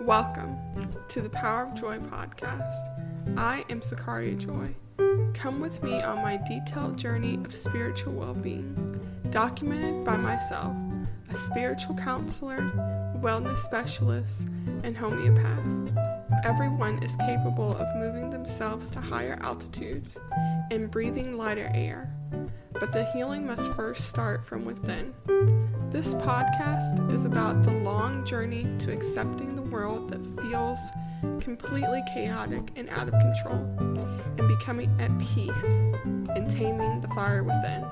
Welcome to the Power of Joy podcast. I am Sakaria Joy. Come with me on my detailed journey of spiritual well being, documented by myself, a spiritual counselor, wellness specialist, and homeopath. Everyone is capable of moving themselves to higher altitudes and breathing lighter air, but the healing must first start from within. This podcast is about the long journey to accepting the world that feels completely chaotic and out of control, and becoming at peace and taming the fire within.